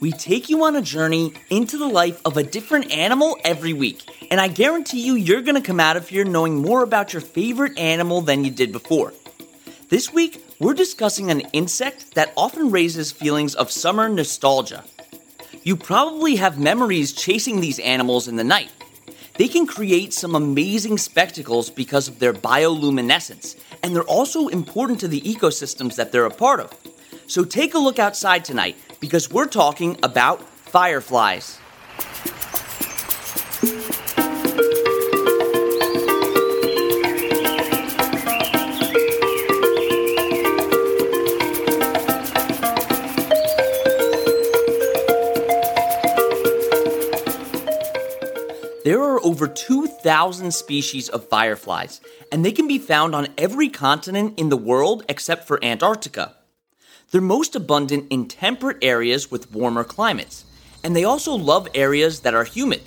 we take you on a journey into the life of a different animal every week. And I guarantee you, you're going to come out of here knowing more about your favorite animal than you did before. This week, we're discussing an insect that often raises feelings of summer nostalgia. You probably have memories chasing these animals in the night. They can create some amazing spectacles because of their bioluminescence, and they're also important to the ecosystems that they're a part of. So take a look outside tonight because we're talking about fireflies. There are over 2,000 species of fireflies, and they can be found on every continent in the world except for Antarctica. They're most abundant in temperate areas with warmer climates, and they also love areas that are humid.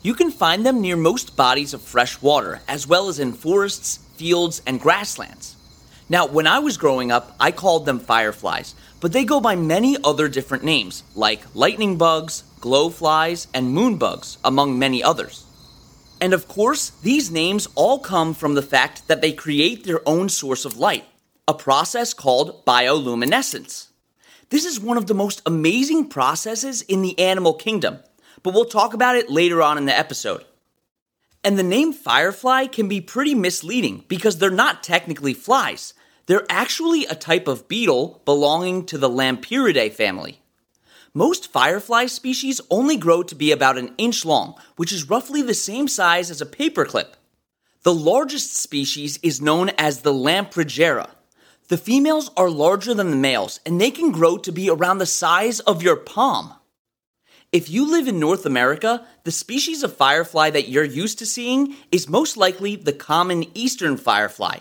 You can find them near most bodies of fresh water, as well as in forests, fields, and grasslands. Now, when I was growing up, I called them fireflies, but they go by many other different names, like lightning bugs, glowflies, and moonbugs, among many others. And of course, these names all come from the fact that they create their own source of light a process called bioluminescence. This is one of the most amazing processes in the animal kingdom, but we'll talk about it later on in the episode. And the name firefly can be pretty misleading because they're not technically flies. They're actually a type of beetle belonging to the Lampyridae family. Most firefly species only grow to be about an inch long, which is roughly the same size as a paperclip. The largest species is known as the Lamprigera, the females are larger than the males, and they can grow to be around the size of your palm. If you live in North America, the species of firefly that you're used to seeing is most likely the common eastern firefly.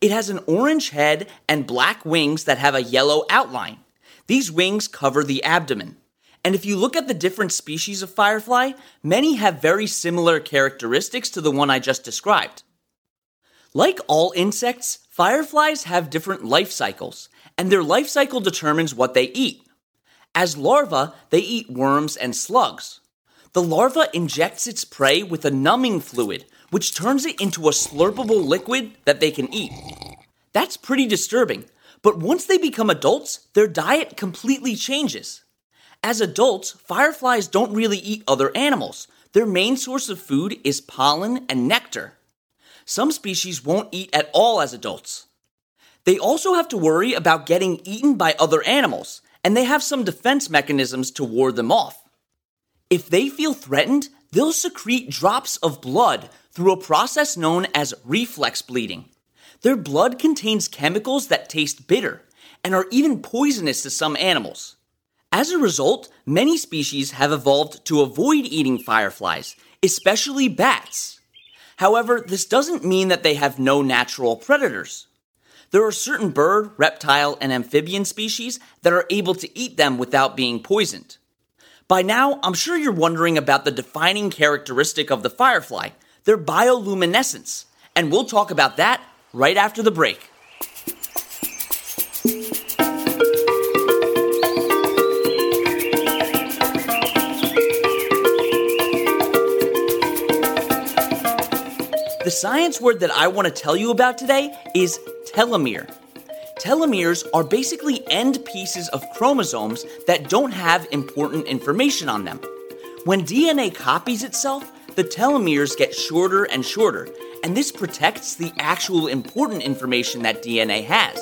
It has an orange head and black wings that have a yellow outline. These wings cover the abdomen. And if you look at the different species of firefly, many have very similar characteristics to the one I just described. Like all insects, fireflies have different life cycles, and their life cycle determines what they eat. As larvae, they eat worms and slugs. The larva injects its prey with a numbing fluid, which turns it into a slurpable liquid that they can eat. That's pretty disturbing, but once they become adults, their diet completely changes. As adults, fireflies don't really eat other animals. Their main source of food is pollen and nectar some species won't eat at all as adults. They also have to worry about getting eaten by other animals, and they have some defense mechanisms to ward them off. If they feel threatened, they'll secrete drops of blood through a process known as reflex bleeding. Their blood contains chemicals that taste bitter and are even poisonous to some animals. As a result, many species have evolved to avoid eating fireflies, especially bats. However, this doesn't mean that they have no natural predators. There are certain bird, reptile, and amphibian species that are able to eat them without being poisoned. By now, I'm sure you're wondering about the defining characteristic of the firefly, their bioluminescence, and we'll talk about that right after the break. The science word that I want to tell you about today is telomere. Telomeres are basically end pieces of chromosomes that don't have important information on them. When DNA copies itself, the telomeres get shorter and shorter, and this protects the actual important information that DNA has.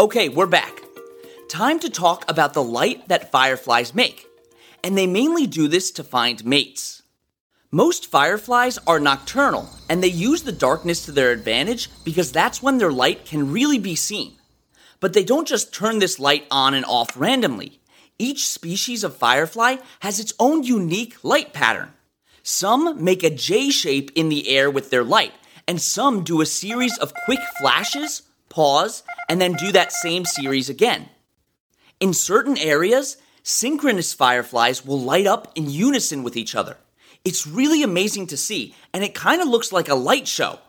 Okay, we're back time to talk about the light that fireflies make. And they mainly do this to find mates. Most fireflies are nocturnal, and they use the darkness to their advantage because that's when their light can really be seen. But they don't just turn this light on and off randomly. Each species of firefly has its own unique light pattern. Some make a J shape in the air with their light, and some do a series of quick flashes, pause, and then do that same series again. In certain areas, synchronous fireflies will light up in unison with each other. It's really amazing to see, and it kind of looks like a light show.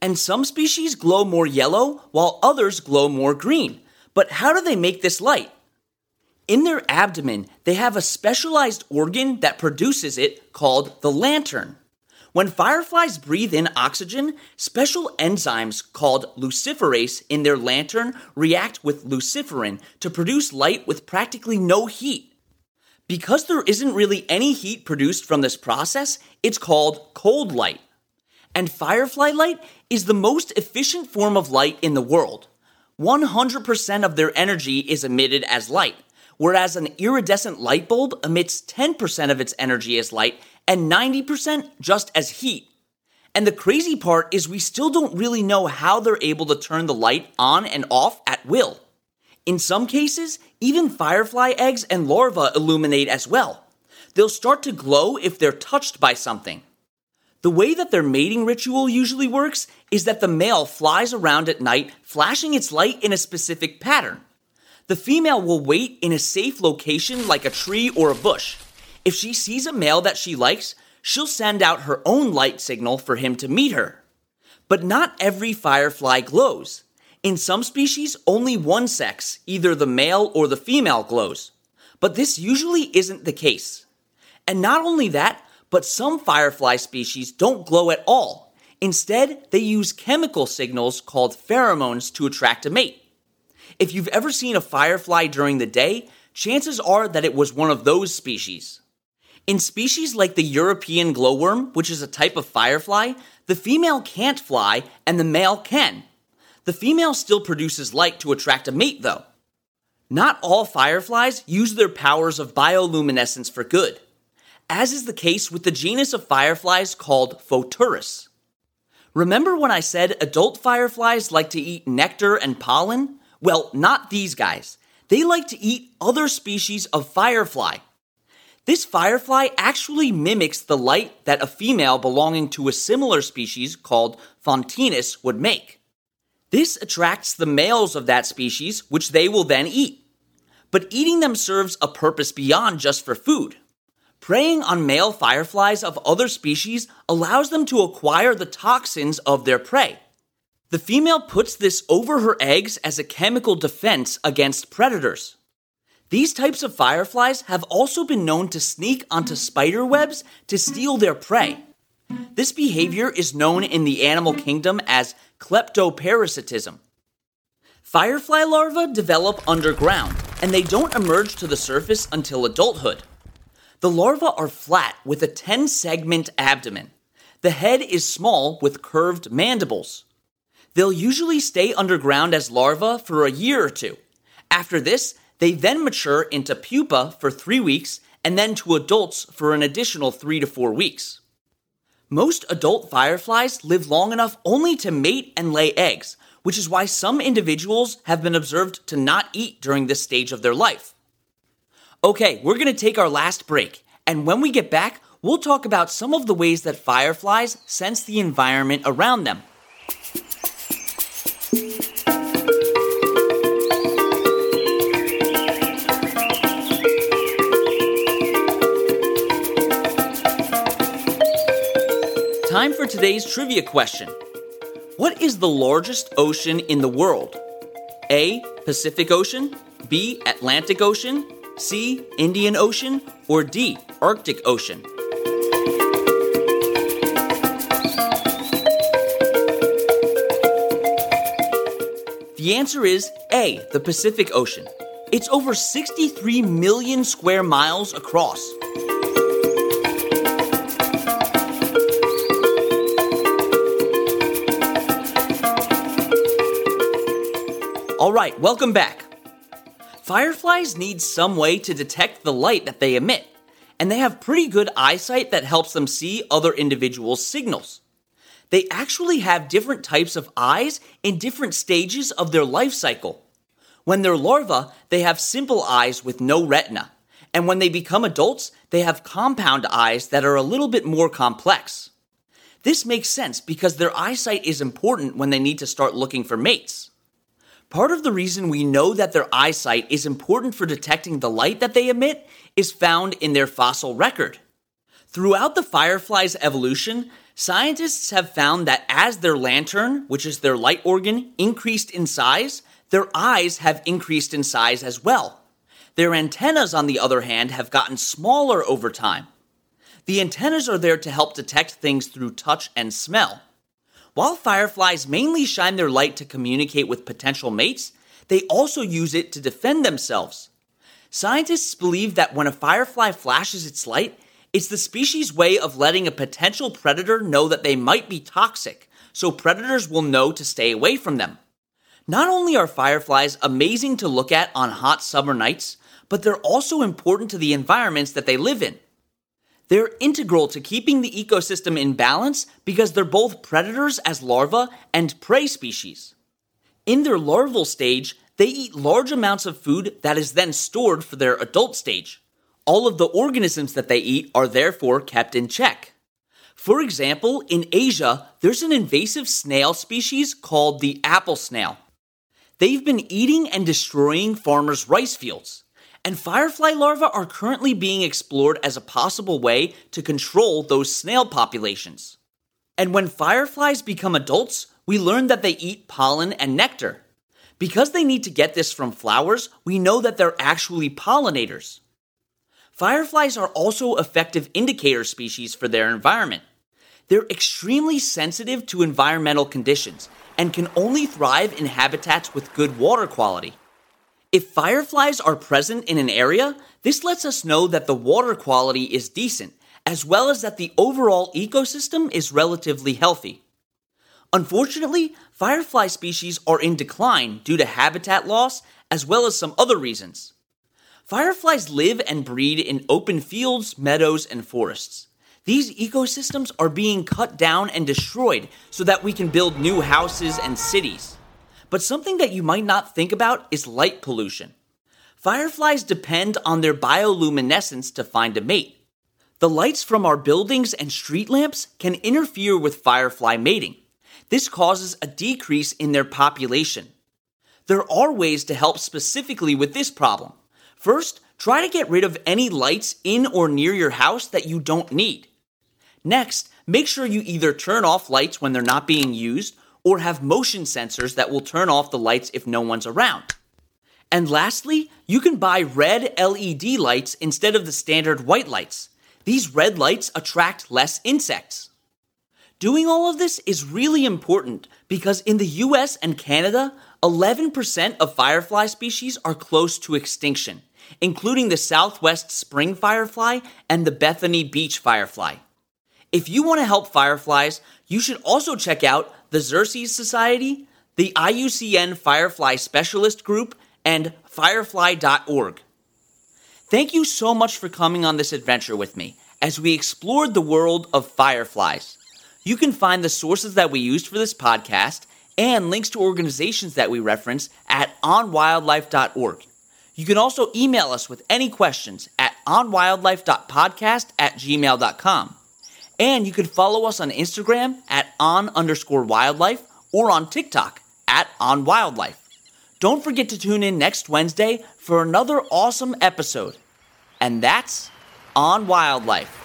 And some species glow more yellow, while others glow more green. But how do they make this light? In their abdomen, they have a specialized organ that produces it called the lantern. When fireflies breathe in oxygen, special enzymes called luciferase in their lantern react with luciferin to produce light with practically no heat. Because there isn't really any heat produced from this process, it's called cold light. And firefly light is the most efficient form of light in the world. 100% of their energy is emitted as light, whereas an iridescent light bulb emits 10% of its energy as light and 90% just as heat. And the crazy part is we still don't really know how they're able to turn the light on and off at will. In some cases, even firefly eggs and larvae illuminate as well. They'll start to glow if they're touched by something. The way that their mating ritual usually works is that the male flies around at night, flashing its light in a specific pattern. The female will wait in a safe location like a tree or a bush. If she sees a male that she likes, she'll send out her own light signal for him to meet her. But not every firefly glows. In some species, only one sex, either the male or the female, glows. But this usually isn't the case. And not only that, but some firefly species don't glow at all. Instead, they use chemical signals called pheromones to attract a mate. If you've ever seen a firefly during the day, chances are that it was one of those species. In species like the European glowworm, which is a type of firefly, the female can't fly and the male can. The female still produces light to attract a mate, though. Not all fireflies use their powers of bioluminescence for good, as is the case with the genus of fireflies called Photuris. Remember when I said adult fireflies like to eat nectar and pollen? Well, not these guys. They like to eat other species of firefly. This firefly actually mimics the light that a female belonging to a similar species called Photinus would make. This attracts the males of that species, which they will then eat. But eating them serves a purpose beyond just for food. Preying on male fireflies of other species allows them to acquire the toxins of their prey. The female puts this over her eggs as a chemical defense against predators. These types of fireflies have also been known to sneak onto spider webs to steal their prey. This behavior is known in the animal kingdom as kleptoparasitism. Firefly larvae develop underground, and they don't emerge to the surface until adulthood. The larvae are flat with a 10 segment abdomen. The head is small with curved mandibles. They'll usually stay underground as larvae for a year or two. After this, they then mature into pupa for three weeks and then to adults for an additional three to four weeks. Most adult fireflies live long enough only to mate and lay eggs, which is why some individuals have been observed to not eat during this stage of their life. Okay, we're to take our last break, and when we get back, we'll talk about some of the ways that fireflies sense the environment around them. Time for today's trivia question. What is the largest ocean in the world? A. Pacific Ocean, B. Atlantic Ocean, C. Indian Ocean, or D. Arctic Ocean? The answer is A. The Pacific Ocean. It's over 63 million square miles across. Right, welcome back. Fireflies need some way to detect the light that they emit, and they have pretty good eyesight that helps them see other individuals' signals. They actually have different types of eyes in different stages of their life cycle. When they're larvae, they have simple eyes with no retina, and when they become adults, they have compound eyes that are a little bit more complex. This makes sense because their eyesight is important when they need to start looking for mates. Part of the reason we know that their eyesight is important for detecting the light that they emit is found in their fossil record. Throughout the firefly's evolution, scientists have found that as their lantern, which is their light organ, increased in size, their eyes have increased in size as well. Their antennas, on the other hand, have gotten smaller over time. The antennas are there to help detect things through touch and smell. While fireflies mainly shine their light to communicate with potential mates, they also use it to defend themselves. Scientists believe that when a firefly flashes its light, it's the species' way of letting a potential predator know that they might be toxic, so predators will know to stay away from them. Not only are fireflies amazing to look at on hot summer nights, but they're also important to the environments that they live in. They're integral to keeping the ecosystem in balance because they're both predators as larvae and prey species. In their larval stage, they eat large amounts of food that is then stored for their adult stage. All of the organisms that they eat are therefore kept in check. For example, in Asia, there's an invasive snail species called the apple snail. They've been eating and destroying farmers' rice fields and firefly larvae are currently being explored as a possible way to control those snail populations. And when fireflies become adults, we learn that they eat pollen and nectar. Because they need to get this from flowers, we know that they're actually pollinators. Fireflies are also effective indicator species for their environment. They're extremely sensitive to environmental conditions and can only thrive in habitats with good water quality. If fireflies are present in an area, this lets us know that the water quality is decent, as well as that the overall ecosystem is relatively healthy. Unfortunately, firefly species are in decline due to habitat loss as well as some other reasons. Fireflies live and breed in open fields, meadows, and forests. These ecosystems are being cut down and destroyed so that we can build new houses and cities. But something that you might not think about is light pollution. Fireflies depend on their bioluminescence to find a mate. The lights from our buildings and street lamps can interfere with firefly mating. This causes a decrease in their population. There are ways to help specifically with this problem. First, try to get rid of any lights in or near your house that you don't need. Next, make sure you either turn off lights when they're not being used or have motion sensors that will turn off the lights if no one's around. And lastly, you can buy red LED lights instead of the standard white lights. These red lights attract less insects. Doing all of this is really important because in the US and Canada, 11% of firefly species are close to extinction, including the southwest spring firefly and the Bethany Beach firefly. If you want to help fireflies, you should also check out the Xerces Society, the IUCN Firefly Specialist Group, and firefly.org. Thank you so much for coming on this adventure with me as we explored the world of fireflies. You can find the sources that we used for this podcast and links to organizations that we reference at onwildlife.org. You can also email us with any questions at onwildlife.podcast at gmail.com. And you can follow us on Instagram at on underscore wildlife or on TikTok at on wildlife. Don't forget to tune in next Wednesday for another awesome episode. And that's on wildlife.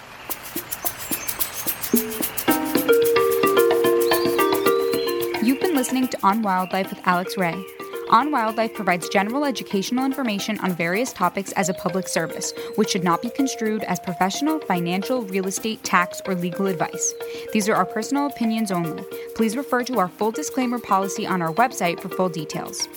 You've been listening to On Wildlife with Alex Ray. On Wildlife provides general educational information on various topics as a public service, which should not be construed as professional, financial, real estate, tax, or legal advice. These are our personal opinions only. Please refer to our full disclaimer policy on our website for full details.